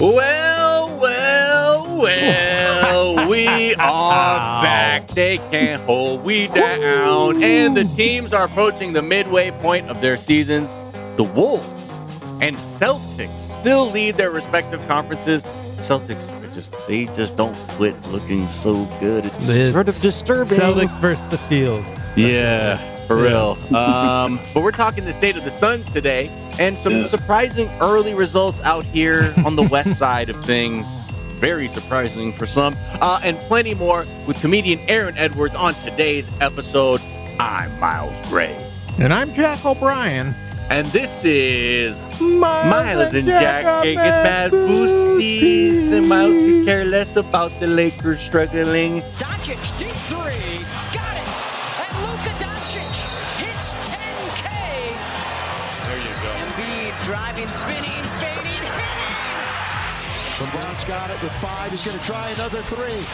Well, well, well, we are back. They can't hold we down. And the teams are approaching the midway point of their seasons. The Wolves and Celtics still lead their respective conferences. Celtics are just they just don't quit looking so good. It's, It's sort of disturbing. Celtics versus the field. Yeah, for real. Um, but we're talking the state of the Suns today, and some Yeah. surprising early results out here on the west side of things. Very surprising for some, uh, and plenty more with comedian Aaron Edwards on today's episode. I'm Miles Gray, And I'm Jack O'Brien. and this is Miles and Jack getting Mad Boosties, and Miles could care less about the Lakers struggling. Doncic, deep three, LeBron's got it with five. He's going to try another three.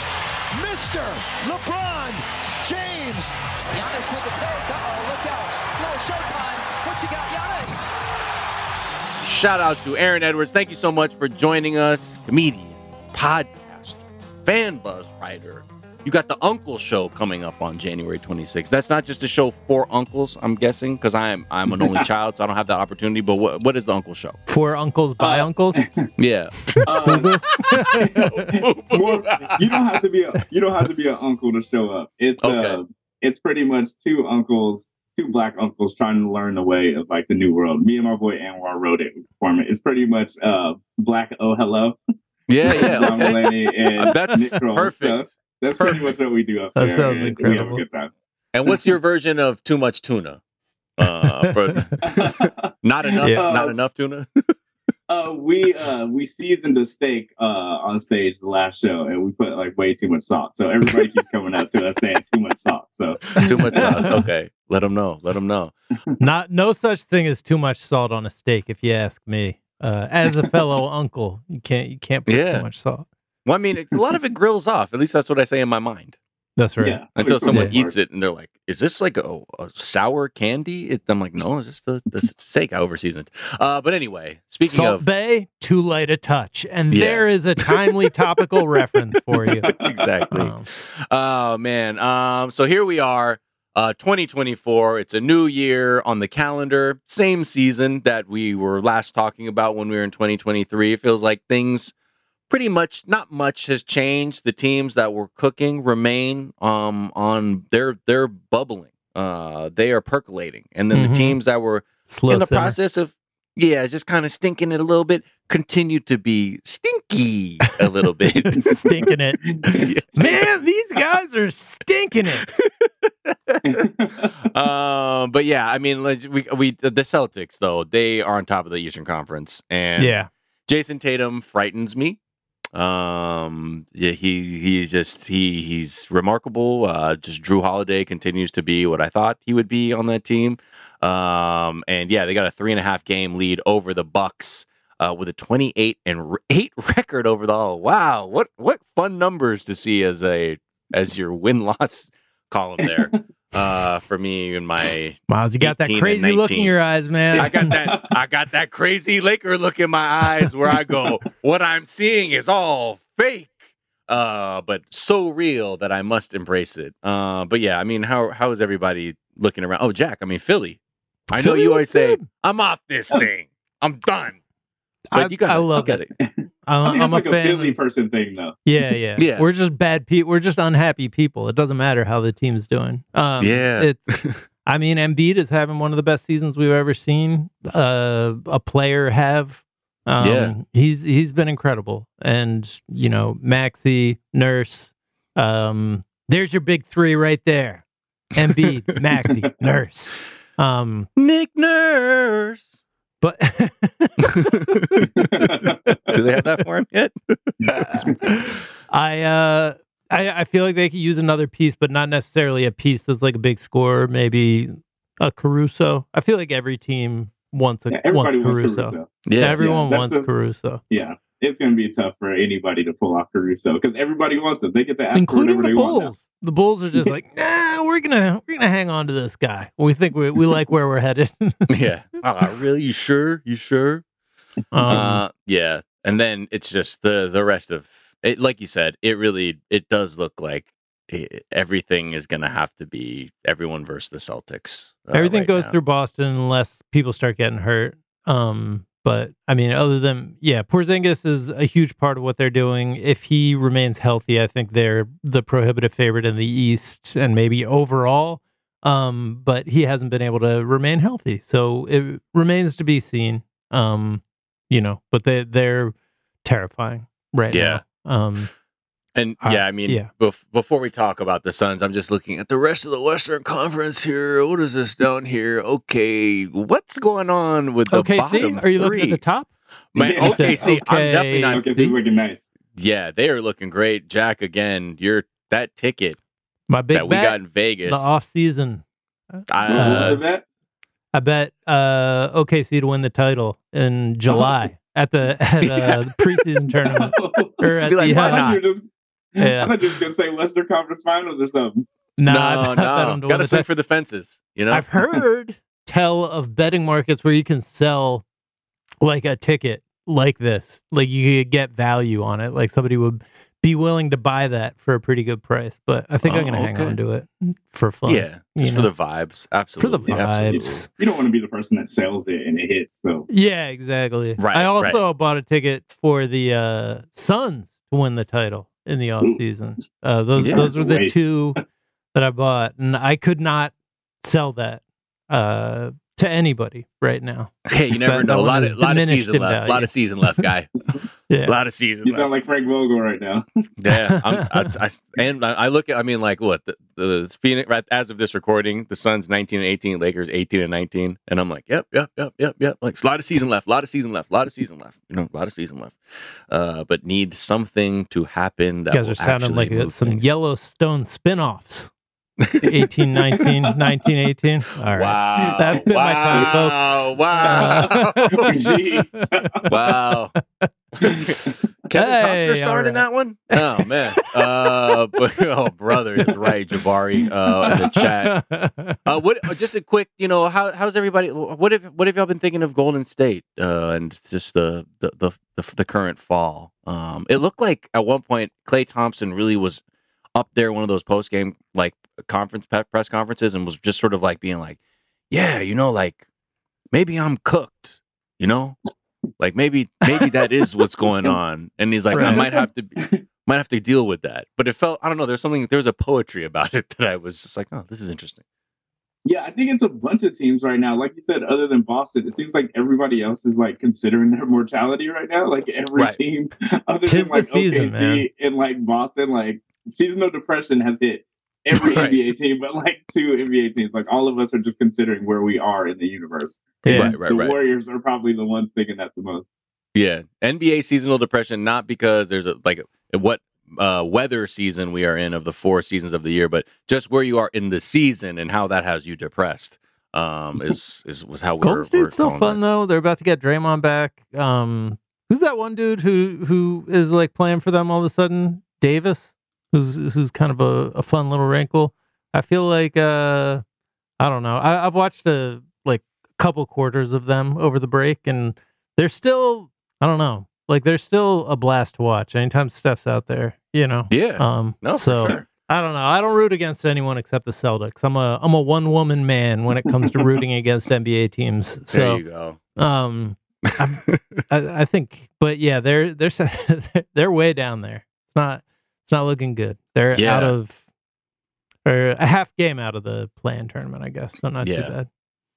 Mr. LeBron James. Giannis with the take. Uh-oh, look out. No showtime. What you got, Giannis? Shout out to Aaron Edwards. Thank you so much for joining us. Comedian, podcaster, fan buzz writer. You got the Uncle Show coming up on January 26th. That's not just a show for uncles, I'm guessing, because I'm I'm an only child, so I don't have that opportunity. But what, what is the Uncle Show? For uncles by Uh, uncles. Yeah. Um, more, you don't have to be a you don't have to be an uncle to show up. It's Okay. uh, it's pretty much two uncles, two black uncles trying to learn the way of like the new world. Me and my boy Anwar wrote it. Perform it. It's pretty much uh black oh hello. Yeah, yeah. Okay. Mulaney and That's Nick perfect. So that's pretty much what we do up That there. sounds and We have a good time. And what's your version of too much tuna? Uh, for not enough, Yeah. not enough tuna. Uh, we uh we seasoned a steak uh on stage the last show and we put like way too much salt. So everybody keeps coming up to us saying too much salt. So too much sauce. Okay, let them know. Let them know. Not no such thing as too much salt on a steak, if you ask me. Uh, as a fellow uncle, you can't you can't put Yeah. too much salt. Well, I mean, a lot of it grills off. At least that's what I say in my mind. That's right. yeah. until someone most eats it and they're like, "Is this like a, a sour candy?" It, I'm like, "No, it's just the, the steak I overseasoned." Uh, but anyway, speaking Salt of Bae, too light a touch, and Yeah. there is a timely topical reference for you. exactly, Um, oh man, um, so here we are, uh, 2024. It's a new year on the calendar, same season that we were last talking about when we were in 2023. It feels like things pretty much not much has changed. The teams that were cooking remain um on they're they're bubbling. Uh, they are percolating, and then Mhm. the teams that were slow in the simmer. process of yeah, just kind of stinking it a little bit, continue to be stinky a little bit. Stinking it. Man, these guys are stinking it. um, but yeah, I mean, we we the Celtics though they are on top of the Eastern Conference, and Yeah. Jayson Tatum frightens me. Um, yeah, he he's just he he's remarkable. Uh, just Jrue Holiday continues to be what I thought he would be on that team. Um, and yeah, they got a three and a half game lead over the Bucks. Uh, with a 28 and r- 8 record over the all. Wow, what what fun numbers to see as a as your win loss column there. Uh, for me and my Miles, you got that crazy look in your eyes, man. I got that. I got that crazy Laker look in my eyes where I go, what I'm seeing is all fake, uh, but so real that I must embrace it. Uh, but yeah, I mean, how how is everybody looking around? Oh, Jack, I mean Philly. I know Philly you always say. I'm off this thing. I'm done. But I, you got I love it. it. I I'm, think I'm it's like a a, fan. Philly person thing, though. Yeah, yeah, Yeah. We're just bad people. We're just unhappy people. It doesn't matter how the team's doing. Um, Yeah. It's. I mean, Embiid is having one of the best seasons we've ever seen uh, a player have. Um, Yeah. he's he's been incredible, and you know, Maxey, Nurse. Um, there's your big three right there: Embiid, Maxey, Nurse. Um, Nick Nurse. But Do they have that for him yet? I uh I, I feel like they could use another piece, but not necessarily a piece that's like a big score. maybe a Caruso. I feel like every team wants a Yeah, everybody wants wants Caruso. Caruso. yeah. Everyone that's wants just- Caruso. Yeah, it's going to be tough for anybody to pull off Caruso because everybody wants him. They get to ask for Including whatever the they want. now. Bulls. The Bulls are just like, nah, we're gonna we're gonna hang on to this guy. We think we we like where we're headed. yeah. Ah, really? You sure? You sure? um, uh, yeah, and then it's just the the rest of it. Like you said, it really it does look like i everything is going to have to be everyone versus the Celtics. uh, Everything right goes now. through Boston unless people start getting hurt. Um, but I mean, other than yeah, Porzingis is a huge part of what they're doing. If he remains healthy, I think they're the prohibitive favorite in the East and maybe overall. Um, but he hasn't been able to remain healthy, so it remains to be seen. Um, you know, but they they're terrifying right Yeah. now. Um, And Uh, yeah, I mean, yeah. bef- before we talk about the Suns, I'm just looking at the rest of the Western Conference here. What is this down here? Okay, what's going on with the okay, bottom see, are you looking at the top? Man, Yeah. okay, see, I'm definitely not. Okay, so looking nice. Yeah, they are looking great. Jack, again, you're that ticket My big that we bet, got in Vegas. the off season. What I, uh, bet? I bet uh, OKC to win the title in July at the at uh, the preseason tournament. Or at be like, the, why uh, not? You were just, Yeah. I thought you were just gonna say Western Conference Finals or something. No, no, I, bet no, them to Got to the swing for the fences. You know, I've heard tell of betting markets where you can sell like a ticket like this, like you could get value on it. Like somebody would be willing to buy that for a pretty good price. But I think I'm Oh, gonna hang okay. on to it for fun. yeah, just for know. the vibes. Absolutely, for the vibes. absolutely. You don't want to be the person that sells it and it hits. So Yeah, exactly. Right, I also bought a ticket for the uh, Suns to win the title in the off season. Uh, those Yeah. those were the two that I bought, and I could not sell that uh, to anybody right now. Hey, you never that know. A lot of lot of season in left. A lot of season left, guy. Yeah, A lot of season. you left. sound like Frank Vogel right now. Yeah, I'm, I, I, and I I look at. I mean, like what the, the Phoenix right, as of this recording, the Suns 19 and 18, Lakers 18 and 19, and I'm like, yep, yep, yep, yep, yep. Like a lot of season left, a lot of season left, a lot of season left. You know, a lot of season left. Uh, but need something to happen that you guys will are sounding actually like move some things. Yellowstone spin-offs. 18, 19, 19, 18. All right. Wow, That's been my time, folks. Wow, Uh, Jeez. wow. Kevin Costner Hey, starred in that one. Oh man, uh, but oh brother is right, Jabari uh, in the chat. Uh, what? uh, Just a quick, you know, how how's everybody? What have what have y'all been thinking of Golden State uh, and just the the, the the the current fall? Um, it looked like at one point Klay Thompson really was up there one of those post game like conference press conferences and was just sort of like being like, yeah, you know, like maybe I'm cooked, you know, like maybe maybe that is what's going on, and he's like, I might have to. Might have to deal with that, but it felt I don't know. There's something. There's a poetry about it that I was just like, oh, this is interesting. Yeah, I think it's a bunch of teams right now. Like you said, other than Boston, it seems like everybody else is like considering their mortality right now. Like every Right. team, other Tis than like season, OKC man. and like Boston, like seasonal depression has hit every Right. NBA team, but like two NBA teams. Like all of us are just considering where we are in the universe. Yeah. Right, right, the right. Warriors are probably the ones thinking that the most. Yeah, NBA seasonal depression, not because there's a like what uh, weather season we are in of the four seasons of the year, but just where you are in the season and how that has you depressed. Um, is is was how we Golden were, State's we're still fun that. though. They're about to get Draymond back. Um, who's that one dude who who is like playing for them all of a sudden? Davis, who's who's kind of a, a fun little wrinkle. I feel like uh, I don't know. I, I've watched a like couple quarters of them over the break, and they're still I don't know. Like they're still a blast to watch. Anytime Steph's out there, you know. Yeah, Um, no, for so sure. I don't know. I don't root against anyone except the Celtics. I'm a I'm a one woman man when it comes to rooting against NBA teams. There So you go. um, I, I think, but yeah, they're they're they're way down there. It's not it's not looking good. They're Yeah. out of or a half game out of the play-in tournament, I guess. So not Yeah. too bad.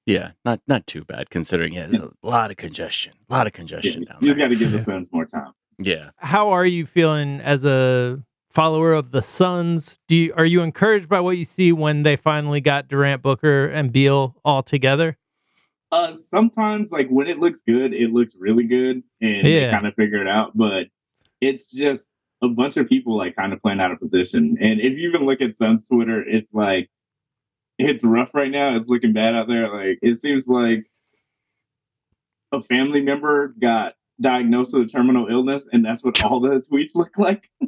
Yeah, not not too bad considering. Yeah, a lot of congestion, a lot of Yeah, congestion down you just there. got to give the Suns more time. Yeah, How are you feeling as a follower of the Suns? Do you, are you encouraged by what you see when they finally got Durant, Booker, and Beal all together? Uh, sometimes like when it looks good, it looks really good, and they Yeah. kind of figure it out. But it's just a bunch of people like kind of playing out of position. And if you even look at Suns Twitter, it's like it's rough right now. It's looking bad out there. Like it seems like a family member got diagnosed with a terminal illness, and that's what all the tweets look like.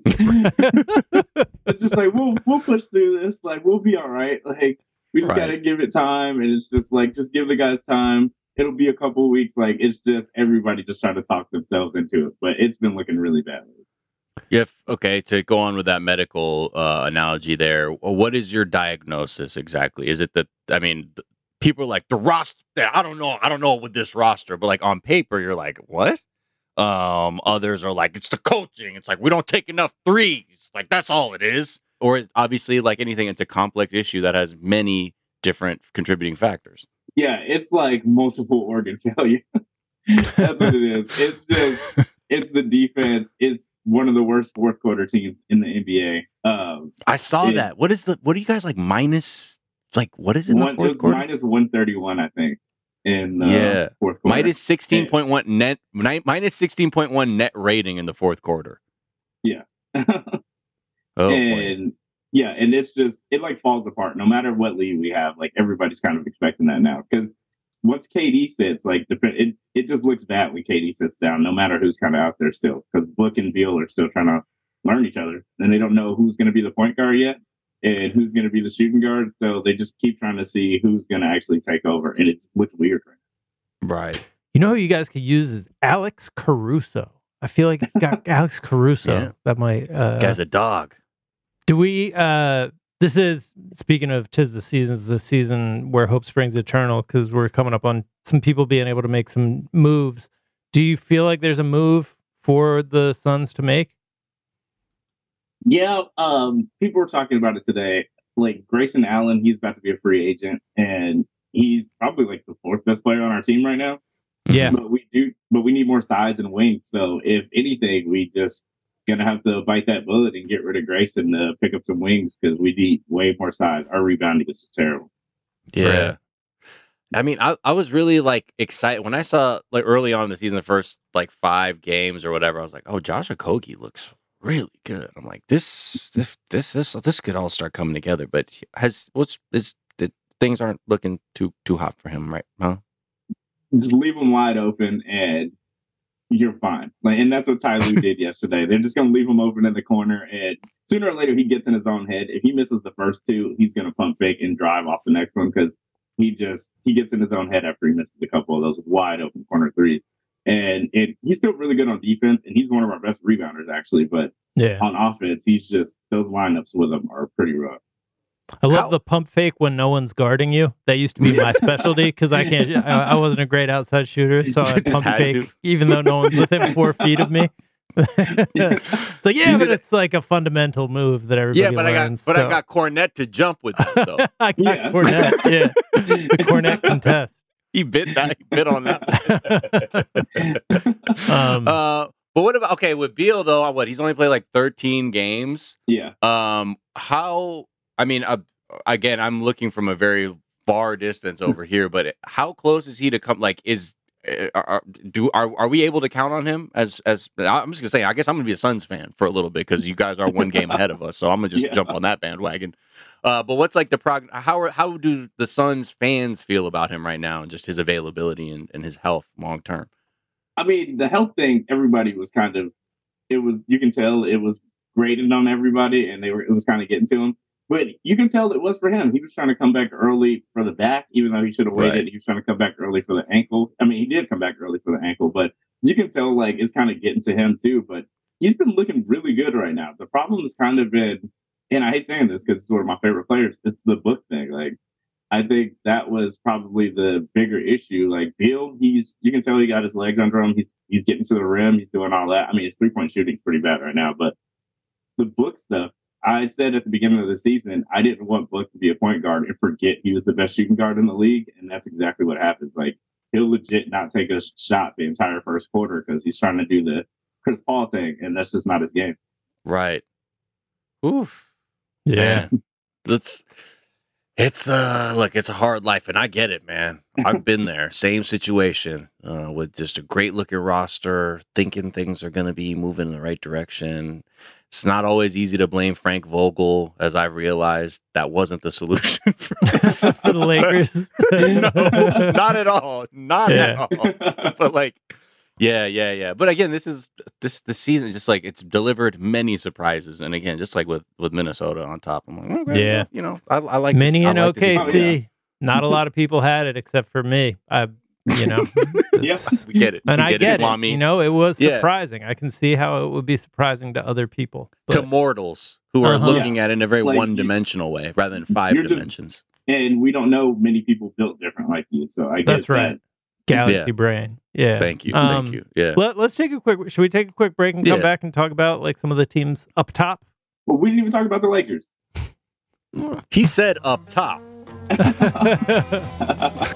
it's just like we'll we'll push through this. Like we'll be all right. Like we just Right. gotta give it time, and it's just like just give the guys time. It'll be a couple weeks. Like it's just everybody just trying to talk themselves into it, but it's been looking really bad. If okay, to go on with that medical uh, analogy, there, what is your diagnosis exactly? Is it that I mean, people are like the roster? I don't know, I don't know with this roster, but like on paper, you're like, what? Um, others are like, it's the coaching. It's like we don't take enough threes. Like that's all it is. Or obviously, like anything, it's a complex issue that has many different contributing factors. Yeah, it's like multiple organ failure. That's what it is. It's just it's the defense. It's one of the worst fourth quarter teams in the NBA. Um, I saw Yeah. that. What is the? What are you guys like minus? Like what is it one, it fourth was quarter? minus one thirty one, I think. In the Yeah. fourth quarter. Minus sixteen point one net. mi- Minus sixteen point one net rating in the fourth quarter. Yeah. oh boy. and yeah, and it's just it like falls apart no matter what lead we have. Like everybody's kind of expecting that now because once KD sits, like the, it it just looks bad when KD sits down, no matter who's kind of out there still. Because Book and Beal are still trying to learn each other, and they don't know who's going to be the point guard yet and who's going to be the shooting guard. So they just keep trying to see who's going to actually take over, and it just looks weird. Right right. You know who you guys could use is Alex Caruso. I feel like you got Alex Caruso. Yeah. That might uh Guy's a dog. Do we uh this is speaking of tis the seasons the season where hope springs eternal because we're coming up on some people being able to make some moves. Do you feel like there's a move for the Suns to make? Yeah, um, people were talking about it today. Like Grayson Allen, he's about to be a free agent, and he's probably like the fourth best player on our team right now. Yeah. But we do, but we need more size and wings. So if anything, we just gonna have to bite that bullet and get rid of Grayson to pick up some wings because we need way more size. Our rebounding is just terrible. Yeah. Right. I mean, I, I was really like excited when I saw like early on in the season, the first like five games or whatever. I was like, oh, Josh Okogie looks really good. I'm like, this this this this this could all start coming together. But has what's is the things aren't looking too too hot for him, right? Huh? Just leave them wide open and you're fine. Like, and that's what Ty Lue did yesterday. They're just gonna leave him open in the corner, and sooner or later he gets in his own head. If he misses the first two, he's gonna pump fake and drive off the next one because he just he gets in his own head after he misses a couple of those wide open corner threes. And it, he's still really good on defense, and he's one of our best rebounders actually. But Yeah. on offense, he's just those lineups with him are pretty rough. I love How- the pump fake when no one's guarding you. That used to be my specialty because I can't. I, I wasn't a great outside shooter, so I pump fake to. even though no one's within four feet of me. so yeah, You but did it- it's like a fundamental move that everybody yeah, but I got learns. but I got Kornet to jump with that though. I got Yeah. Kornet. Yeah, the Kornet contest. he bit that. He bit on that. Um, uh, but what about okay with Beal though? What he's only played like 13 games. yeah. Um, how? I mean, uh, again, I'm looking from a very far distance over here, but how close is he to come? Like, is are, are- do are are we able to count on him as as? I'm just gonna say, I guess I'm gonna be a Suns fan for a little bit because you guys are one game ahead of us, so I'm gonna just Yeah. jump on that bandwagon. Uh, but what's like the prog? How are, how do the Suns fans feel about him right now and just his availability and, and his health long term? I mean, the health thing, everybody was kind of, it was, you can tell it was graded on everybody and they were, it was kind of getting to him. But you can tell it was for him. He was trying to come back early for the back, even though he should have waited. Right. He was trying to come back early for the ankle. I mean, he did come back early for the ankle, but you can tell like it's kind of getting to him too. But he's been looking really good right now. The problem has kind of been, and I hate saying this because it's one of my favorite players. It's the book thing. Like, I think that was probably the bigger issue. Like Beal, he's you can tell he got his legs under him. He's he's getting to the rim. He's doing all that. I mean, his three point shooting's pretty bad right now, but the book stuff. I said at the beginning of the season, I didn't want Book to be a point guard and forget he was the best shooting guard in the league, and that's exactly what happens. Like he'll legit not take a shot the entire first quarter because he's trying to do the Chris Paul thing, and that's just not his game. Right. Oof. yeah. Man, Let's. It's uh look, it's a hard life, and I get it, man. I've been there, same situation, uh, with just a great looking roster, thinking things are gonna be moving in the right direction. It's not always easy to blame Frank Vogel, as I've realized that wasn't the solution for this. For the Lakers. no, not at all, not at all. But like, yeah, yeah, yeah. But again, this is this the season. Just like it's delivered many surprises, and again, just like with with Minnesota on top, I'm like, okay, Yeah. you know, I, I like Mini this, I like OKC. yeah. Not a lot of people had it except for me. I, you know, Yeah. We get it, and we I get, get it, Swami. it. You know, it was Yeah. surprising. I can see how it would be surprising to other people. to mortals who are Uh-huh. looking at it in a very Like, one dimensional way rather than 5 you're just- dimensions. and we don't know many people built different like you, so I get That's that. right. Galaxy Yeah. Brain. Yeah. Thank you, Um, thank you. Yeah, Let, let's take a quick. Should we take a quick break and come Yeah. back and talk about like some of the teams up top? Well, we didn't even talk about the Lakers. he said up top.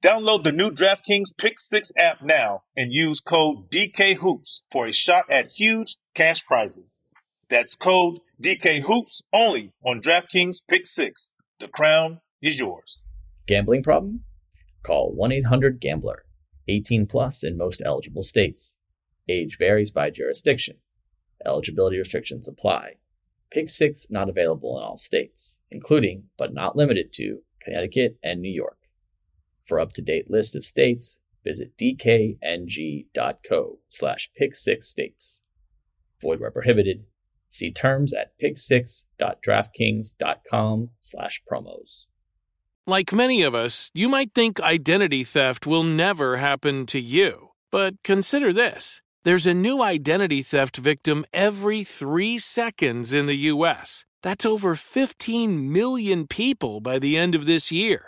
Download the new DraftKings Pick 6 app now and use code DKHOOPS for a shot at huge cash prizes. That's code DKHOOPS only on DraftKings Pick 6. The crown is yours. Gambling problem? Call 1 800 Gambler. 18 plus in most eligible states. Age varies by jurisdiction. Eligibility restrictions apply. Pick 6 not available in all states, including, but not limited to, Connecticut and New York. For up-to-date list of states, visit dkng.co slash pick6states. Void where prohibited. See terms at pick6.draftkings.com slash promos. Like many of us, you might think identity theft will never happen to you. But consider this there's a new identity theft victim every three seconds in the U.S. That's over 15 million people by the end of this year,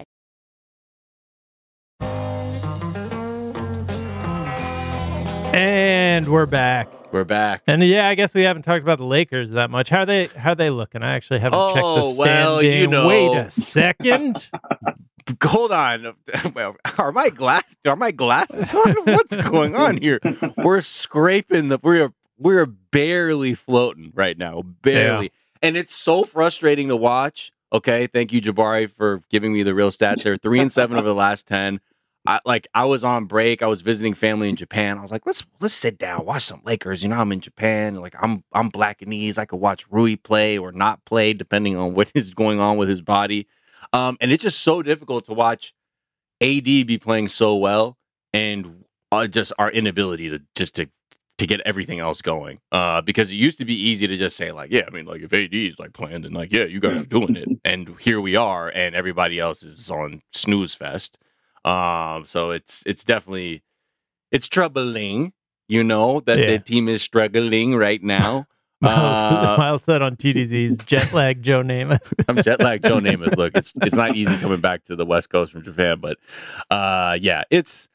And we're back. We're back. And yeah, I guess we haven't talked about the Lakers that much. How are they how are they looking? I actually haven't checked the Oh, standing. well, you know. Wait a second. Hold on. Well, are my glass are my glasses on? What's going on here? We're scraping the we're we're barely floating right now. Barely. And it's so frustrating to watch. Okay. Thank you, Jabari, for giving me the real stats. They're three and seven over the last ten. I like I was on break. I was visiting family in Japan. I was like, let's let's sit down, watch some Lakers. You know, I'm in Japan. Like I'm I'm black and knees. I could watch Rui play or not play, depending on what is going on with his body. Um, and it's just so difficult to watch AD be playing so well and uh, just our inability to just to to get everything else going. Uh, because it used to be easy to just say like, yeah, I mean, like if AD is like playing, then like, yeah, you guys are doing it, and here we are, and everybody else is on snooze fest. Um, so it's it's definitely it's troubling, you know, that Yeah. the team is struggling right now. Miles, Uh, Miles said on TDZ's jet lag Joe Namath. I'm jet lag Joe Namath. Look, it's it's not easy coming back to the West Coast from Japan, but uh yeah, it's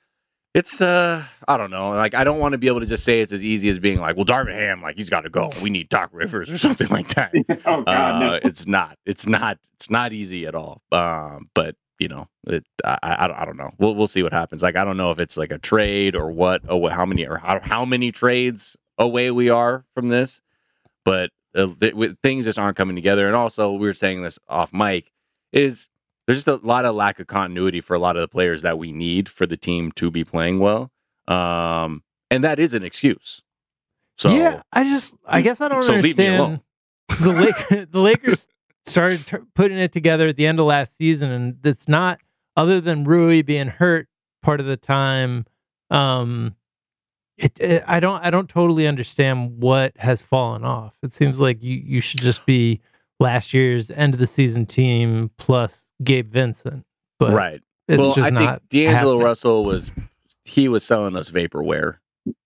it's uh I don't know. Like I don't want to be able to just say it's as easy as being like, well, Darvin Ham, like he's got to go. We need Doc Rivers or something like that. oh God, Uh, no. it's not. It's not. It's not easy at all. Um, but you know, it. I, I, I don't- I don't know. We'll we'll see what happens. Like I don't know if it's like a trade or what. Oh, what- how many or how how many trades away we are from this. But uh, th- things just aren't coming together. And also, we were saying this off mic is there's just a lot of lack of continuity for a lot of the players that we need for the team to be playing well. Um, and that is an excuse. So yeah, I just I guess I don't So leave me alone. understand. the Lake, the Lakers started t- putting it together at the end of last season, and it's not other than Rui being hurt part of the time. Um, it, it I don't I don't totally understand what has fallen off. It seems like you you should just be last year's end of the season team plus Gabe Vincent, but right. it's well, just I not. think D'Angelo happening. Russell was he was selling us vaporware.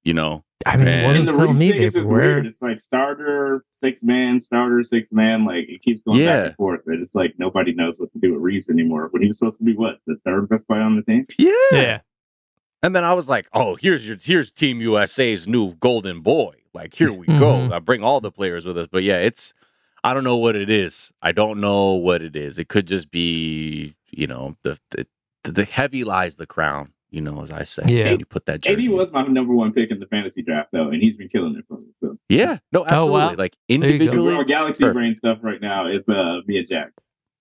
You know, I mean, and- it wasn't And the selling me thing is just weird. It's like starter six man, starter six man. Like it keeps going Yeah. back and forth. But it's like nobody knows what to do with Reaves anymore. When he was supposed to be what the third best player on the team. yeah. Yeah, And then I was like, oh, here's your here's Team USA's new golden boy. Like here we go. Mhm. I bring all the players with us. But yeah, it's I don't know what it is. I don't know what it is. It could just be you know the the, the heavy lies the crown. You know, as I say, Yeah. you put that AD jersey. was my number one pick in the fantasy draft though, and he's been killing it for me. So yeah, no, Oh, wow. absolutely. Like individually, Raw Galaxy perfect. brain stuff right now. It's uh me and Jack.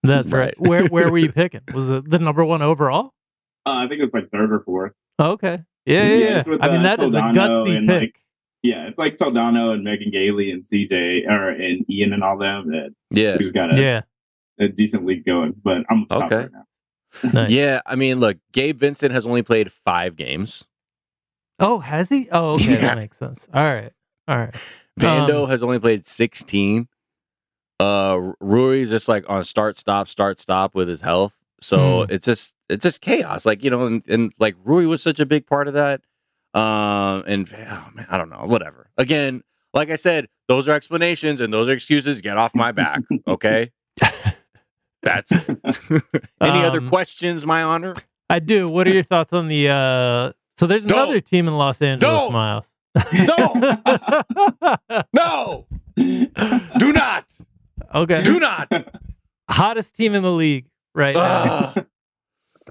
that's right. Right. Where where were you picking? Was it the number one overall? Uh, I think it was like third or fourth. Oh, okay. Yeah, yeah, Yeah, yeah. it's with, I mean, uh, that is a gutsy and, pick. like, Yeah, it's like Toldano and Megan Gailey and CJ or and Ian and all them that yeah, who's got a, yeah. a decent league going. But I'm Okay. right now. Nice. yeah. I mean, look, Gabe Vincent has only played five games. Oh, has he? Oh, okay. Yeah. That makes sense. All right. All right. Vando Um, has only played 16. Uh Rui's just like on start stop start stop with his health. So Hmm. it's just it's just chaos. Like, you know, and, and like Rui was such a big part of that. Um and oh, man, I don't know, whatever. Again, like I said, those are explanations and those are excuses. Get off my back, okay? That's it. Any other Um, questions, my honor? I do. What are your thoughts on the? uh So there's Don't. another team in Los Angeles, Don't. Miles. No, no, do not, okay. do not. Hottest team in the league right now. Ah.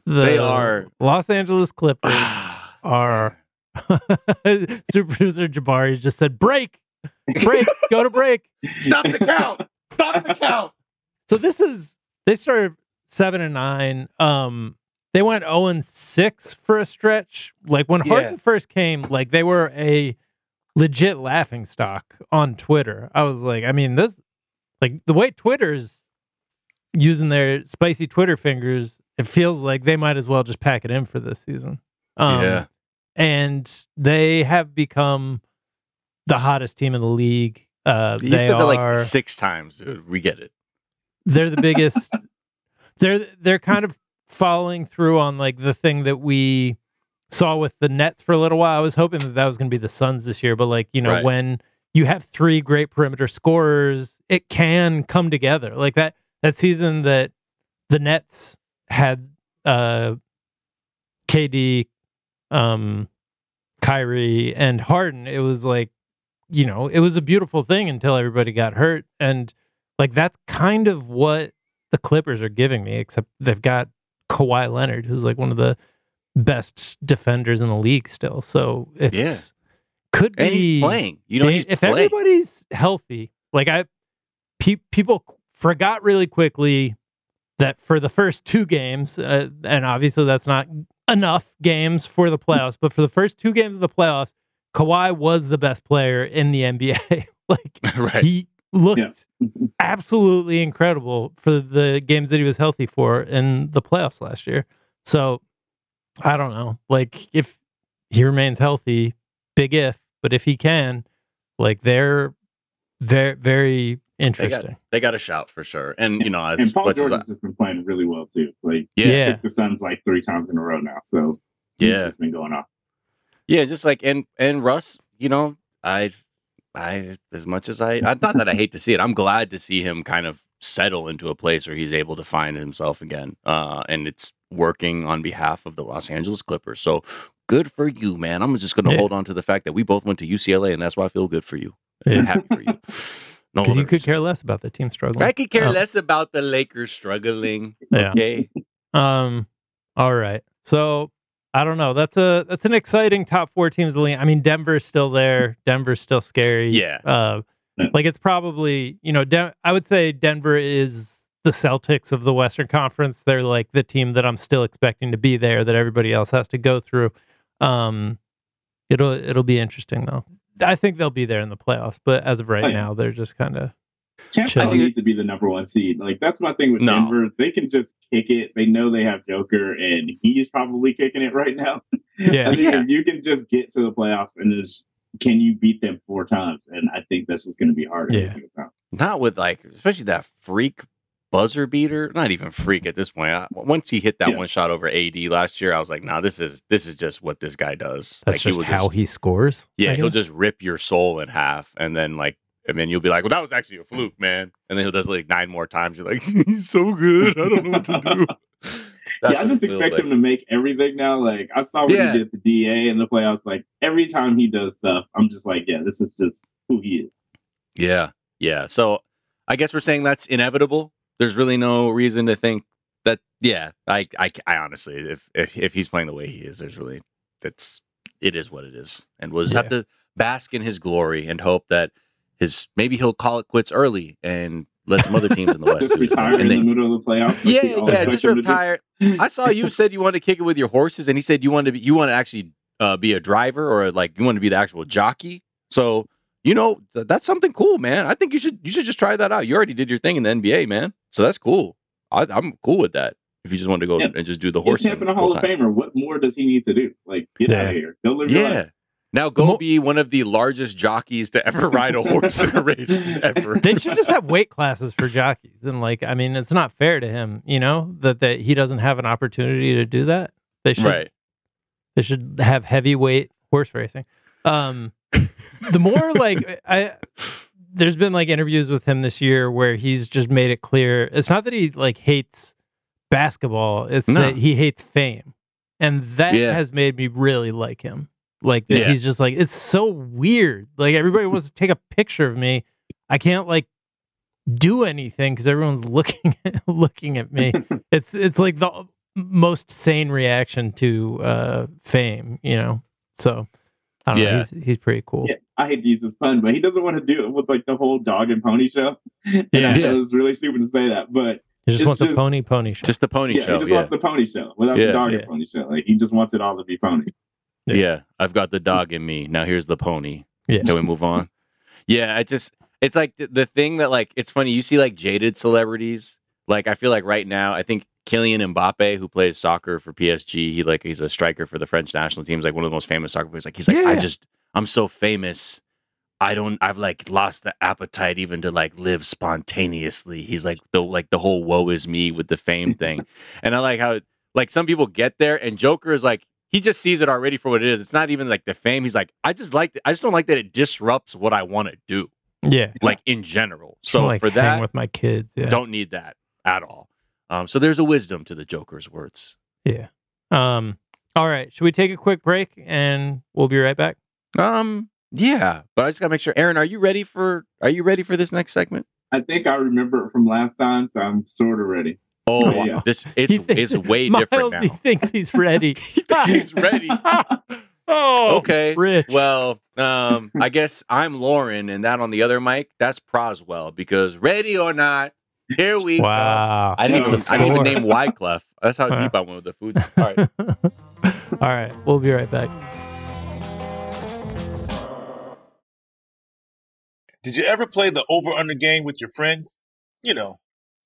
The they are- Los Angeles Clippers are. Super producer Jabari just said break, break, go to break. Stop the count. Stop the count. So this is they started seven and nine. Um, they went zero and six for a stretch. Like when Yeah. Harden first came, like they were a legit laughing stock on Twitter. I was like, I mean, this like the way Twitter's using their spicy Twitter fingers, it feels like they might as well just pack it in for this season. Um, yeah. and they have become the hottest team in the league. Uh, You they said that are like six times, dude. We get it. They're the biggest. they're they're kind of following through on like the thing that we saw with the Nets for a little while. I was hoping that that was going to be the Suns this year, but like you know Right. when you have three great perimeter scorers, it can come together. Like that that season that the Nets had uh KD, um, Kyrie, and Harden. It was like you know it was a beautiful thing until everybody got hurt and like that's kind of what the Clippers are giving me, except they've got Kawhi Leonard, who's like one of the best defenders in the league still. So it's Yeah. could be And he's playing. You know, he's if playing. everybody's healthy, like I pe- people forgot really quickly that for the first two games, uh, and obviously that's not enough games for the playoffs, but for the first two games of the playoffs, Kawhi was the best player in the NBA. like right. he looked Yeah. absolutely incredible for the games that he was healthy for in the playoffs last year. So I don't know. Like if he remains healthy, big if, but if he can, like they're very very they got interesting. they got a shout for sure. And you know, as And Paul much George as I, has just been playing really well too. Like yeah, Yeah. the Suns like three times in a row now. So yeah, it's been going off. Yeah, just like and and Russ, you know, I I as much as I I not that I hate to see it, I'm glad to see him kind of settle into a place where he's able to find himself again. Uh and it's working on behalf of the Los Angeles Clippers. So good for you, man. I'm just gonna Yeah. hold on to the fact that we both went to UCLA and that's why I feel good for you. Yeah. happy for you. No, Because you could care less about the team struggling. I could care Um, less about the Lakers struggling. Yeah. Okay. Um. All right. So I don't know. That's a that's an exciting top four teams. in the league. I mean, Denver's still there. Denver's still scary. Yeah. Uh, like it's probably you know Den- I would say Denver is the Celtics of the Western Conference. They're like the team that I'm still expecting to be there. That everybody else has to go through. Um, it'll it'll be interesting though. I think they'll be there in the playoffs, but as of right Oh, yeah. now, they're just kind of Champs Chill. don't need to be the number one seed. Like that's my thing with No. Denver. They can just kick it. They know they have Joker, and he's probably kicking it right now. Yeah. I think Yeah. you can just get to the playoffs and just can you beat them four times? And I think that's just going to be hard Yeah. single time. Not with like, especially that freak buzzer beater. Not even freak at this point. I, once he hit that Yeah. one shot over AD last year, I was like, nah, this is this is just what this guy does. that's like, just will how he scores. yeah, he'll just rip your soul in half, and then like, and then you'll be like, well, that was actually a fluke, man. And then he'll does it like nine more times. You're like, he's so good. I don't know what to do. Yeah, I just expect like. him to make everything now. Like I saw what Yeah. he did to DA in the playoffs. Like every time he does stuff, I'm just like, yeah, this is just who he is. Yeah, yeah. So I guess we're saying that's inevitable. There's really no reason to think that. Yeah, I, I, I honestly, if if if he's playing the way he is, there's really that's it is what it is, and we'll just have to bask in his glory and hope that his maybe he'll call it quits early and let some other teams in the West Just do retire in the middle of the playoffs. yeah, yeah, just retire. I saw you said you wanted to kick it with your horses, and he said you wanted to be, you want to actually uh, be a driver or like you want to be the actual jockey. So you know th- that's something cool, man. I think you should you should just try that out. You already did your thing in the NBA, man. So that's cool. I, I'm cool with that. If you just want to go Yeah. and just do the horse and a Hall of. Famer. What more does he need to do? Like, get out of here. Go live your life. Now go Mo- be one of the largest jockeys to ever ride a horse in a race ever. they should just have weight classes for jockeys and like i mean it's not fair to him you know that that he doesn't have an opportunity to do that they should right. they should have heavyweight horse racing um the more like i there's been like interviews with him this year where he's just made it clear it's not that he like hates basketball it's No. that he hates fame and that Yeah. has made me really like him like Yeah. he's just like it's so weird like everybody wants to take a picture of me i can't like do anything because everyone's looking looking at me it's it's like the most sane reaction to uh fame you know so i don't know Yeah. he's, he's pretty cool Yeah, I hate to use this pun, but he doesn't want to do it with like the whole dog and pony show. And Yeah. I Yeah. it was really stupid to say that, but he just it's wants a just- pony pony show Just the pony yeah, show. he just yeah. wants the pony show without Yeah. the dog Yeah. and pony show. Like he just wants it all to be pony. Yeah. I've got the dog in me. Now here's the pony. Yeah. Can we move on? Yeah, I just it's like the, the thing that like it's funny. You see like jaded celebrities. Like I feel like right now, I think Kylian Mbappe, who plays soccer for PSG, he like he's a striker for the French national team. He's like one of the most famous soccer players. Like he's like, I just I'm so famous. I don't I've like lost the appetite even to like live spontaneously. He's like the like the whole woe is me with the fame thing. and I like how like some people get there and Joker is like he just sees it already for what it is. It's not even like the fame. He's like, I just like I just don't like that it disrupts what I want to do, Yeah. like in general. So So like for that, with my kids. Yeah. don't need that at all. Um, so there's a wisdom to the Joker's words. Yeah. Um. All right. Should we take a quick break and we'll be right back? Um, yeah, but I just gotta make sure. Aaron, are you ready for? Are you ready for this next segment? I think I remember it from last time, so I'm sort of ready. Oh, Yeah, yeah. this it's He thinks- it's way Miles, different now. He thinks he's ready. He thinks he's ready. oh. Okay. Rich. Well, um, I guess I'm Lauryn, and that on the other mic, that's Proswell. Because ready or not, here we go. Wow. I didn't even I didn't even name Wyclef. That's how deep I went with the food. All right. All right. We'll be right back. Did you ever play the over under game with your friends? You know,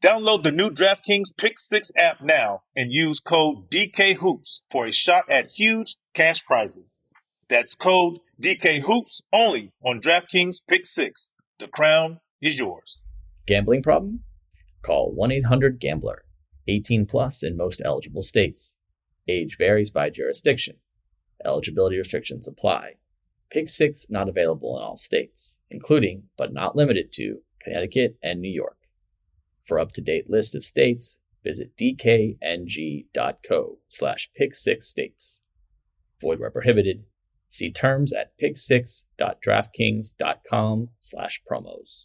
Download the new DraftKings Pick 6 app now and use code DKHOOPS for a shot at huge cash prizes. That's code DKHOOPS only on DraftKings Pick 6. The crown is yours. Gambling problem? Call 1 800 Gambler. 18 plus in most eligible states. Age varies by jurisdiction. Eligibility restrictions apply. Pick 6 not available in all states, including, but not limited to, Connecticut and New York. For up-to-date list of states, visit dkng.co slash pick6states. Void where prohibited. See terms at pick6.draftkings.com slash promos.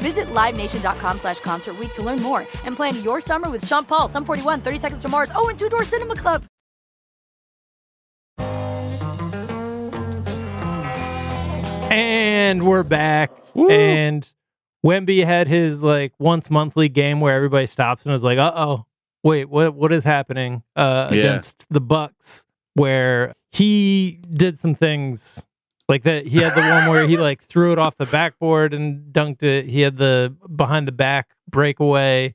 Visit LiveNation.com slash Concert Week to learn more and plan your summer with Sean Paul, Sum 41, 30 Seconds to Mars, oh, and Two Door Cinema Club. And we're back. And Wemby had his like once monthly game where everybody stops and is like, "Uh oh, wait, what? What is happening uh, Yeah. against the Bucks?" Where he did some things like that. He had the one where he like threw it off the backboard and dunked it. He had the behind the back breakaway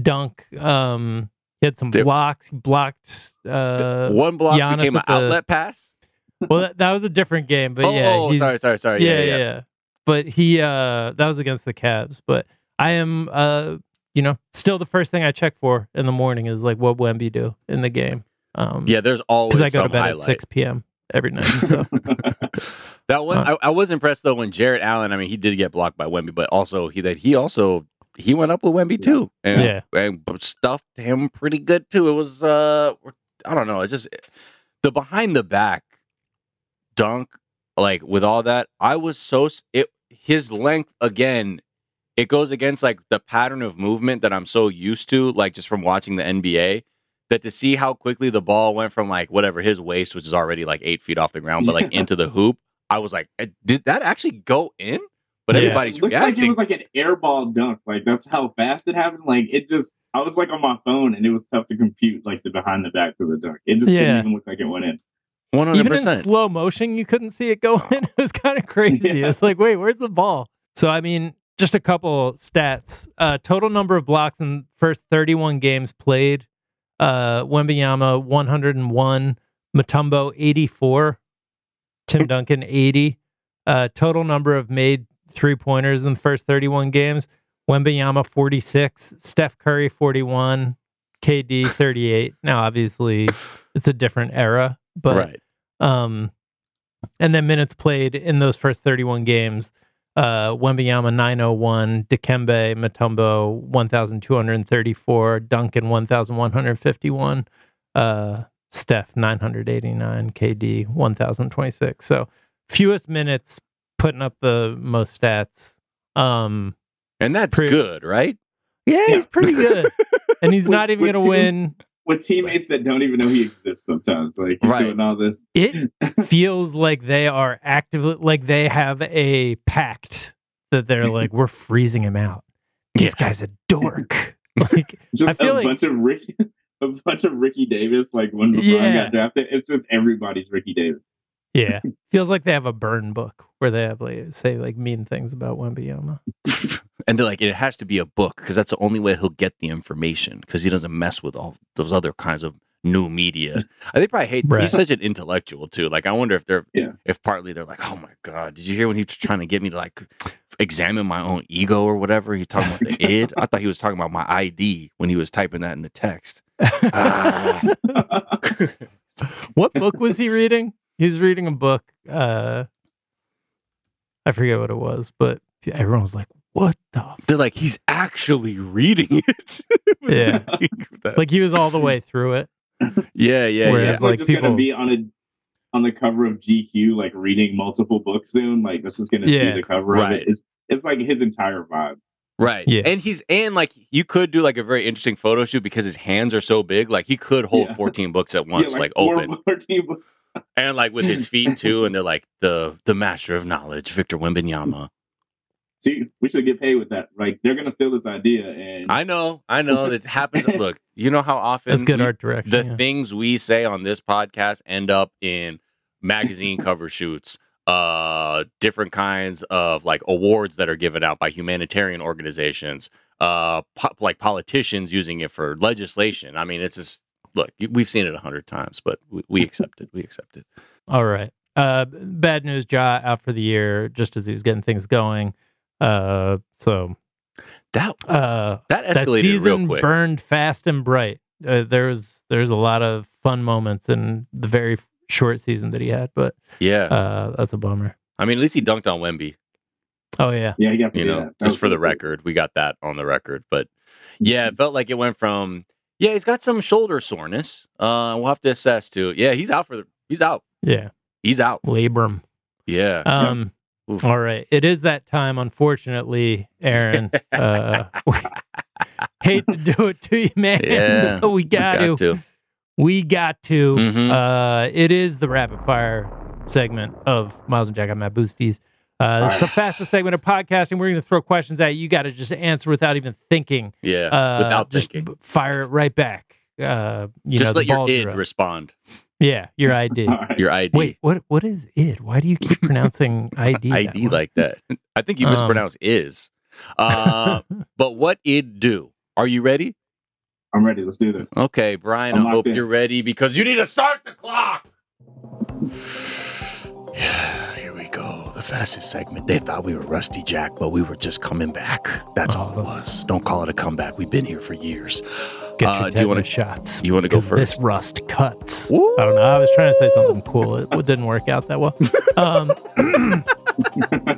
dunk. Um, he had some blocks. He blocked. Uh, One block Giannis became an the- outlet pass. well, that, that was a different game, but oh, yeah, oh, he's- sorry, sorry, sorry. yeah, yeah, yeah. But he uh that was against the Cavs. But I am uh you know, still the first thing I check for in the morning is like what Wemby do in the game. Um Yeah, there's always because I go some to bed highlight. at six PM every night. So That one, Uh, I, I was impressed though when Jarrett Allen. I mean, he did get blocked by Wemby, but also he that he also he went up with Wemby too, and, Yeah. and stuffed him pretty good too. It was uh, I don't know, it's just the behind the back dunk, like with all that. I was so it his length again. It goes against like the pattern of movement that I'm so used to, like just from watching the NBA. That to see how quickly the ball went from like whatever his waist, which is already like eight feet off the ground, but like Yeah. into the hoop, I was like, "Eh, did that actually go in? But Yeah. everybody's It looked like it was like an airball dunk. Like that's how fast it happened. Like it just, I was like on my phone and it was tough to compute like the behind the back to the dunk. It just Yeah. didn't even look like it went in. 100%. Even in slow motion, you couldn't see it go in. It was kind of crazy. Yeah. It's like, wait, where's the ball? So, I mean, just a couple stats. Uh, total number of blocks in first 31 games played. Uh, Wembanyama 101, Mutombo 84, Tim Duncan 80. Uh, total number of made three pointers in the first 31 games. Wembanyama 46, Steph Curry 41, KD 38. Now, obviously, it's a different era, but right. um, and then minutes played in those first 31 games. Uh, Wembanyama 901, Dikembe Mutombo 1,234, Duncan 1,151, uh, Steph 989, KD 1,026. So fewest minutes putting up the most stats. Um, And that's Pretty- good, right? yeah, he's pretty good, and he's With- not even going to win. With teammates that don't even know he exists sometimes. Like he's Right. doing all this. it feels like they are actively like they have a pact that they're like we're freezing him out. This Yeah. guy's a dork. Like Just I feel a like- bunch of Ricky a bunch of Ricky Davis, like when LeBron Yeah. got drafted, it's just everybody's Ricky Davis. yeah, feels like they have a burn book where they have like say like mean things about Wembanyama. And they're like, it has to be a book because that's the only way he'll get the information because he doesn't mess with all those other kinds of new media. I think probably hate. Right. He's such an intellectual too. Like I wonder if they're, Yeah. if partly they're like, oh my god, did you hear when he was trying to get me to like examine my own ego or whatever? He's talking about the id. I thought he was talking about my ID when he was typing that in the text. Ah. what book was he reading? He's reading a book. Uh, I forget what it was, but everyone was like, "What the?" F-? They're like, he's actually reading it. It Yeah. like. Like he was all the way through it. yeah, yeah, Whereas, yeah. That's like, like, just people- gonna be on a on the cover of GQ, like reading multiple books soon. Like this is gonna Yeah. be the cover Right. of it. It's it's like his entire vibe. Right. Yeah. And he's and like you could do like a very interesting photo shoot because his hands are so big. Like he could hold Yeah. 14 books at once, Yeah, like, four- open. 14 books. And like with his feet too, and they're like the the master of knowledge, Victor Wembanyama. See, we should get paid with that. Like they're gonna steal this idea, and I know, I know that happens. Look, you know how often That's good we- art direction. the yeah. things we say on this podcast end up in magazine cover shoots uh different kinds of like awards that are given out by humanitarian organizations uh po- like politicians using it for legislation i mean it's just look we've seen it a hundred times but we, we accept it we accept it All right. Uh, bad news. Ja out for the year, just as he was getting things going. Uh, so that uh, that that season real quick burned fast and bright. Uh, there was there's a lot of fun moments in the very short season that he had, but yeah uh, that's a bummer. i mean at least he dunked on wemby Oh yeah, yeah, you got you know, that. That just was for the pretty record. We got that on the record. But yeah, it felt like it went from yeah, he's got some shoulder soreness. Uh we'll have to assess too. Yeah, he's out for the he's out. yeah, He's out. labrum. Yeah. Um, Oof. all right. It is that time, unfortunately, Aaron. uh, we hate to do it to you, man. Yeah, but we got, to. to. We got to. Mhm. Uh, it is the rapid fire segment of Miles and Jack. I'm Mad Boosties. Uh, is the fastest segment of podcasting. We're going to throw questions at you. You got to just answer without even thinking. Yeah. Uh, without just thinking. fire it right back. Uh, you Just know, let your id respond. Yeah, your ID. Right. Your ID. Wait, what? What is id? Why do you keep pronouncing ID? ID way? like that. I think you Um, is. Uh, but what id do? Are you ready? I'm ready. Let's do this. Okay, Brian, I'm I hope in. you're ready because you need to start the clock. Here we go. The fastest segment. They thought we were Rusty Jack, but we were just coming back. That's Oh, all it was. Don't call it a comeback. We've been here for years. Get Uh, do you wanna- tetanus shots. you wanna go because This first? rust cuts. I don't know. I was trying to say something cool. It, it didn't work out that well. Um,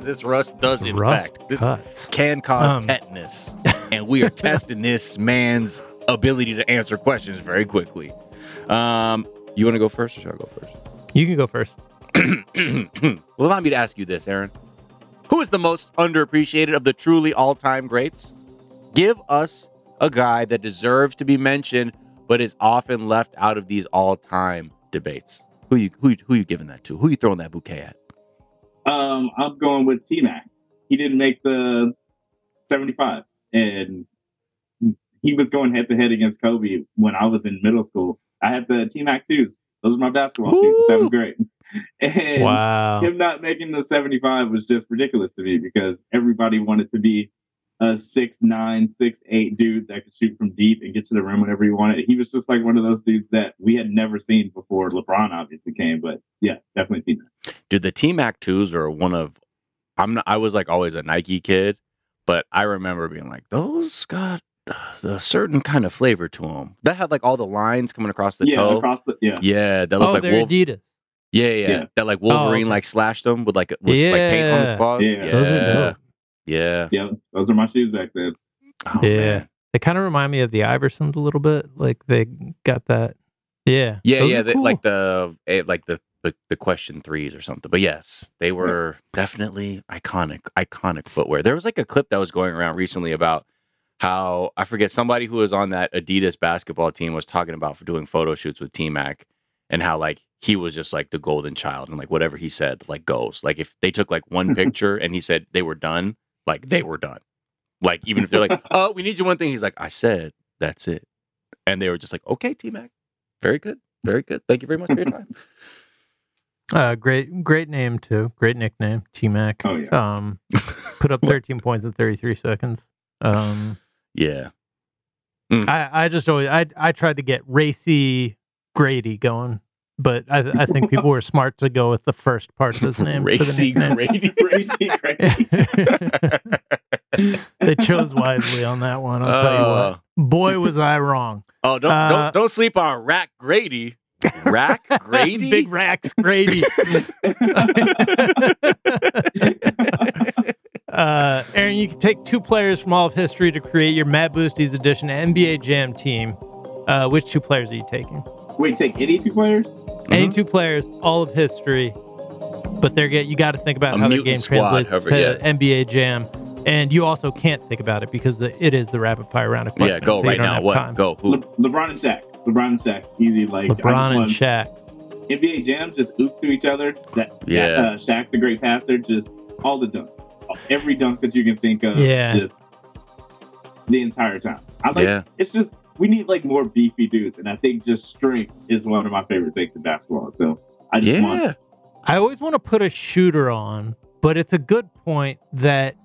this rust does, in rust fact, this cuts. can cause Um, tetanus, and we are testing this man's ability to answer questions very quickly. Um, you want to go first, or should I go first? You can go first. well, allow me to ask you this, Aaron. Who is the most underappreciated of the truly all-time greats? Give us a guy that deserves to be mentioned, but is often left out of these all-time debates. Who you who you- who you giving that to? Who you throwing that bouquet at? Um, I'm going with T Mac. He didn't make the 75, and he was going head to head against Kobe when I was in middle school. I had the T Mac twos, Those are my basketball shoes in seventh grade. And Wow. him not making the 75 was just ridiculous to me because everybody wanted to be a six nine, six eight dude that could shoot from deep and get to the rim whenever he wanted. He was just like one of those dudes that we had never seen before LeBron obviously came. But yeah, definitely seen that. Dude, the T Mac twos are one of I'm not I was like always a Nike kid, but I remember being like, those got a certain kind of flavor to them. That had like all the lines coming across the yeah, toe. across the yeah. yeah, that looked Oh, like they're Wolf- Adidas. yeah, yeah, Yeah. That like Wolverine okay. like slashed them with like with like paint on his Yeah. claws. Yeah. Those are dope. Yeah. Yeah, those are my shoes back then. Oh, Yeah. man. They kind of remind me of the Iversons a little bit. Like they got that. Yeah. Yeah, Those yeah, they, cool. like the eh, like the, the the question threes or something. But yes, they were definitely iconic, iconic footwear. There was like a clip that was going around recently about how I forget somebody who was on that Adidas basketball team was talking about for doing photo shoots with T Mac and how like he was just like the golden child and like whatever he said like goes. Like if they took like one picture and he said they were done, like they were done. Like even if they're like, oh, we need you one thing, he's like, I said that's it, and they were just like, okay, T Mac, very good, very good. Thank you very much for your time. Uh, great, great name too. Great nickname, T Mac. Oh yeah. Um, put up 13 points in 33 seconds. Um, Yeah. I, I just always, I, I tried to get racy Grady going, but I, I think people were smart to go with the first part of his name. for the Racy. Grady. Crazy, crazy. they chose wisely on that one. I'll tell you Uh, what. Boy, was I wrong. Oh, don't Uh, don't don't sleep on Rack Grady. Rack Grady. Big Racks Grady. Uh, Aaron, you can take two players from all of history to create your Mad Boosties edition NBA Jam team. Uh, which two players are you taking? Wait, take any two players? Any two players, all of history, but they're get you got to think about A how the game squad, translates however, to NBA Jam, and you also can't think about it because the, it is the rapid fire round of questions. yeah, go so right now. What? time. Go. Who? Le- LeBron and Shaq. LeBron and Shaq. Easy like LeBron and want- Shaq. NBA Jam just oops to each other. That Yeah. that, uh, Shaq's a great passer. Just all the dunks, every dunk that you can think of. Yeah. Just the entire time. I like. Yeah. It's just we need like more beefy dudes, and I think just strength is one of my favorite things in basketball. So I just want. Yeah. I always want to put a shooter on, but it's a good point that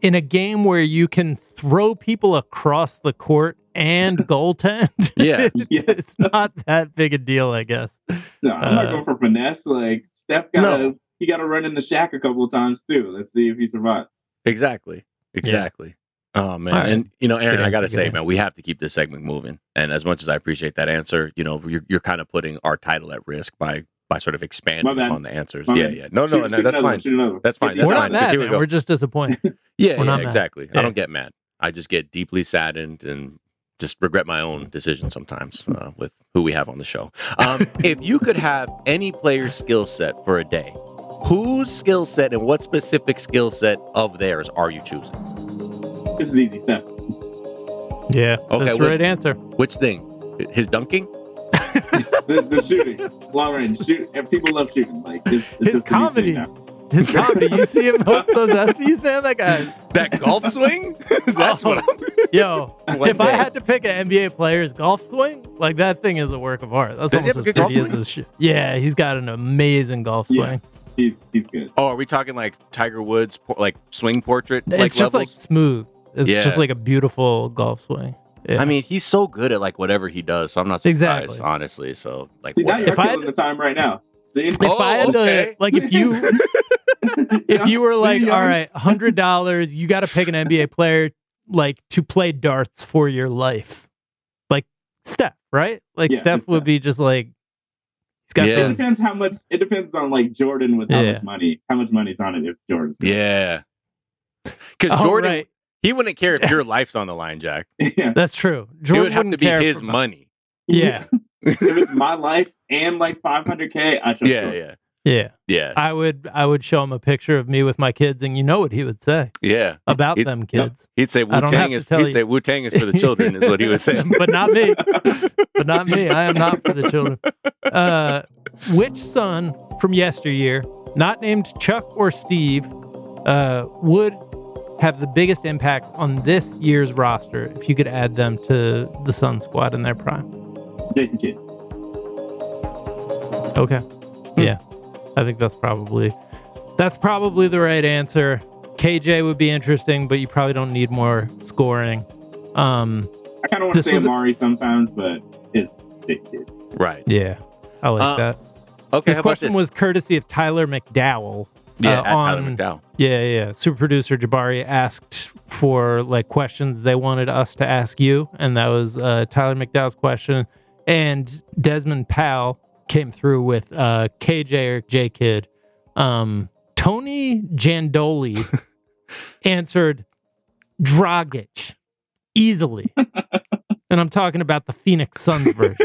in a game where you can throw people across the court and goaltend, Yeah. it's, Yeah. it's not that big a deal, I guess. No, I'm not Uh, going for finesse. Like Steph got to No. He got to run in the shack a couple of times too. Let's see if he survives. Exactly. Exactly. Oh man, All right. and you know, Aaron, Good I gotta say, man, we have to keep this segment moving. And as much as I appreciate that answer, you know, you're, you're kind of putting our title at risk by by sort of expanding on the answers. My yeah, bad. yeah. No, no, Shoot- no, shoot that's fine. another. That's fine. That's we're these not fine. 'cause mad, here we go. We're just disappointed. Yeah, We're yeah, exactly. Yeah. I don't get mad. I just get deeply saddened and just regret my own decisions sometimes uh, with who we have on the show. Um, if you could have any player skill set for a day, whose skill set and what specific skill set of theirs are you choosing? This is easy stuff. Yeah, Okay, that's the right answer. Which thing? His dunking? the, the shooting, long range shoot. And people love shooting. Like it's, it's His just a new thing comedy. now. His comedy. You see him post those SPs, man. That guy. That golf swing? That's what oh. I'm. Yo, One if I had to pick an NBA player's golf swing, like that thing is a work of art. That's Does he have a good golf swing? his shit. Yeah, he's got an amazing golf Yeah. swing. He's he's good. Oh, are we talking like Tiger Woods, like swing portrait? It's like just like smooth. It's Yeah. just like a beautiful golf swing. Yeah. I mean, he's so good at like whatever he does, so I'm not surprised, Exactly. honestly. So, like, See now you're If I had the time right now. See? if Oh, I had oh, okay. to, like, if you if you were like, all right, hundred dollars, you got to pick an NBA player like to play darts for your life, like Steph, right? Like Yeah, Steph would Steph. be just like he's got Yeah. It depends how much. It depends on like Jordan with how Yeah. much money. How much money's on it if Jordan? yeah, because Oh, Jordan, right. he wouldn't care if your life's on the line, Jack. yeah. That's true. it would have to be his for- money. Yeah, if it's my life and like 500k, I trust Yeah, Jordan. yeah, yeah. yeah, I would I would show him a picture of me with my kids, and you know what he would say yeah. about It- them kids. He'd say I Wu Tang is. He'd say Wu Tang is for the children, is what he would say. but not me. but not me. I am not for the children. Uh, which son from yesteryear, not named Chuck or Steve, uh, would have the biggest impact on this year's roster if you could add them to the Sun squad in their prime? Jason Kidd. Okay. Yeah. I think that's probably that's probably the right answer. KJ would be interesting, but you probably don't need more scoring. Um I kind of want to say was a- Amar'e sometimes, but it's this kid. Right. yeah. I like Uh, that. Okay. His question was courtesy of Tyler McDowell. yeah, uh, at Tyler McDowell. Yeah, yeah. Super producer Jabari asked for like questions they wanted us to ask you, and that was uh, Tyler McDowell's question. And Desmond Powell came through with uh, KJ or J Kid. Um, Tony Jandoli answered Dragic easily, and I'm talking about the Phoenix Suns version.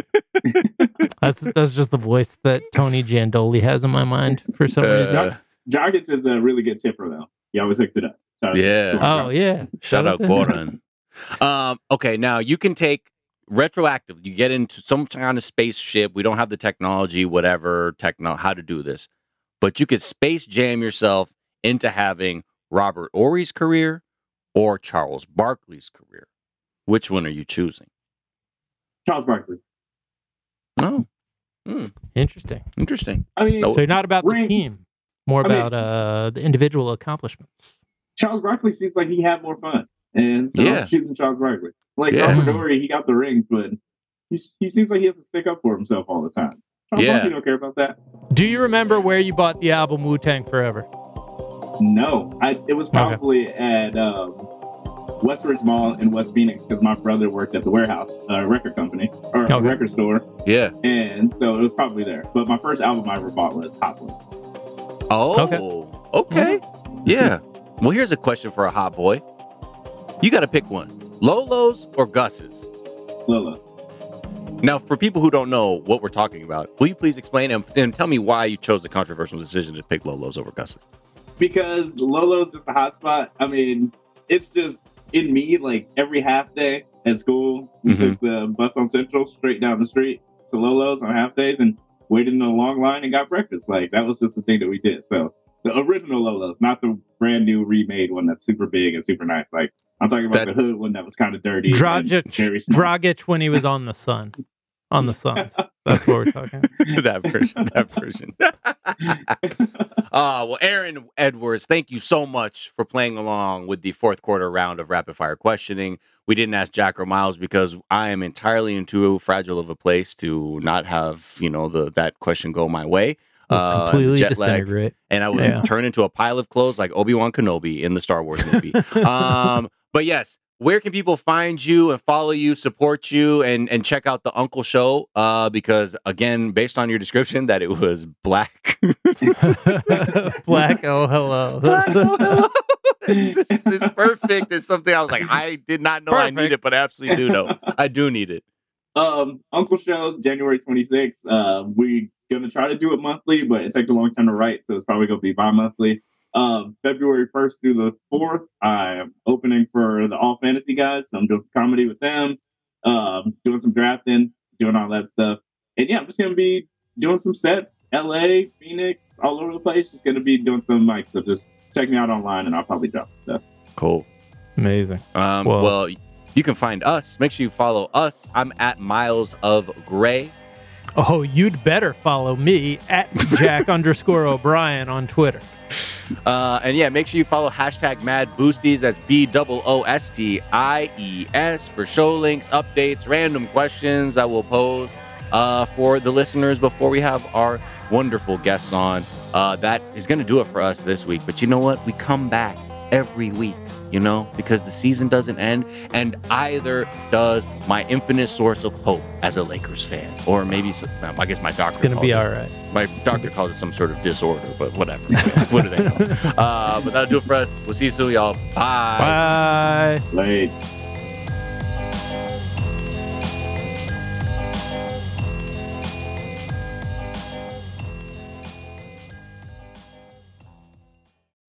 that's that's just the voice that Tony Jandoli has in my mind for some reason. Uh, Dragic is a really good tipper, though. He always hooked it up. Shout Yeah. him. Oh yeah. Shout out to him. Goran. um, okay, now you can take retroactive. You get into some kind of spaceship. We don't have the technology, whatever techno, how to do this, but you could space jam yourself into having Robert Horry's career or Charles Barkley's career. Which one are you choosing? Charles Barkley. Oh, hmm, Interesting. interesting. I mean, So you're not about the team, more I mean- about uh, the individual accomplishments. Charles Barkley seems like he had more fun, and so Yeah. I'm choosing Charles Barkley. Like Yeah. Robert Horry, he got the rings, but he's, he seems like he has to stick up for himself all the time. Charles Yeah. Barkley don't care about that. Do you remember where you bought the album Wu Tang Forever? No, I it was probably at um, Westridge Mall in West Phoenix because my brother worked at the warehouse uh, record company or Okay. record store, Yeah. and so it was probably there. But my first album I ever bought was Hot Boy. Oh, Okay. okay. Yeah. Well, here's a question for a hot boy. You got to pick one Lolo's or Gus's? Lolo's. Now, for people who don't know what we're talking about, will you please explain and, and tell me why you chose the controversial decision to pick Lolo's over Gus's? because Lolo's is the hot spot. I mean, it's just in me. Like every half day at school, we Mhm. took the bus on Central straight down the street to Lolo's on half days and waited in a long line and got breakfast. Like that was just the thing that we did. So the original Lolo's, not the brand new remade one that's super big and super nice. Like I'm talking about That- the hood one that was kind of dirty. and Dragic. Dragic when he was on the Sun, on the Suns. That's what we're talking. that version. That version. Ah, well, Aaron Edwards, thank you so much for playing along with the fourth quarter round of rapid fire questioning. We didn't ask Jack or Miles because I am entirely in too fragile of a place to not have you know the that question go my way. Uh, completely jet lag, and I would Yeah. turn into a pile of clothes like Obi Wan Kenobi in the Star Wars movie. um, but yes, where can people find you and follow you, support you, and and check out the Uncle Show? Uh, because again, based on your description, that it was black. Black. Oh, hello. Black, oh, hello. it's, just- it's perfect. It's something I was like, I did not know I need it, but I absolutely do know. I do need it. Um, Uncle Show, January 26th. Uh, we're gonna try to do it monthly, but it takes a long time to write, so it's probably gonna be bi-monthly. Um, February 1st through the 4th, I'm opening for the All Fantasy guys. So I'm doing some comedy with them, um, doing some drafting, doing all that stuff. And yeah, I'm just gonna be doing some sets, LA, Phoenix, all over the place. Just gonna be doing some mics. So just check me out online, and I'll probably drop stuff. Cool. Amazing. Um, Well- well, you can find us. Make sure you follow us. I'm at Miles of Gray. Oh, you'd better follow me at Jack underscore O'Brien on Twitter. Uh, and yeah, make sure you follow hashtag Mad Boosties. That's B O O S T I E S for show links, updates, random questions that we'll pose uh, for the listeners before we have our wonderful guests on. Uh, that is going to do it for us this week. But you know what? We come back every week, you know, because the season doesn't end, and either does my infinite source of hope as a Lakers fan, or maybe some, I guess my doctor. It's gonna be calls all it- right. My doctor calls it some sort of disorder, but whatever. what do they know? Uh, but that'll do it for us. We'll see you soon, y'all. Bye. Bye. Like.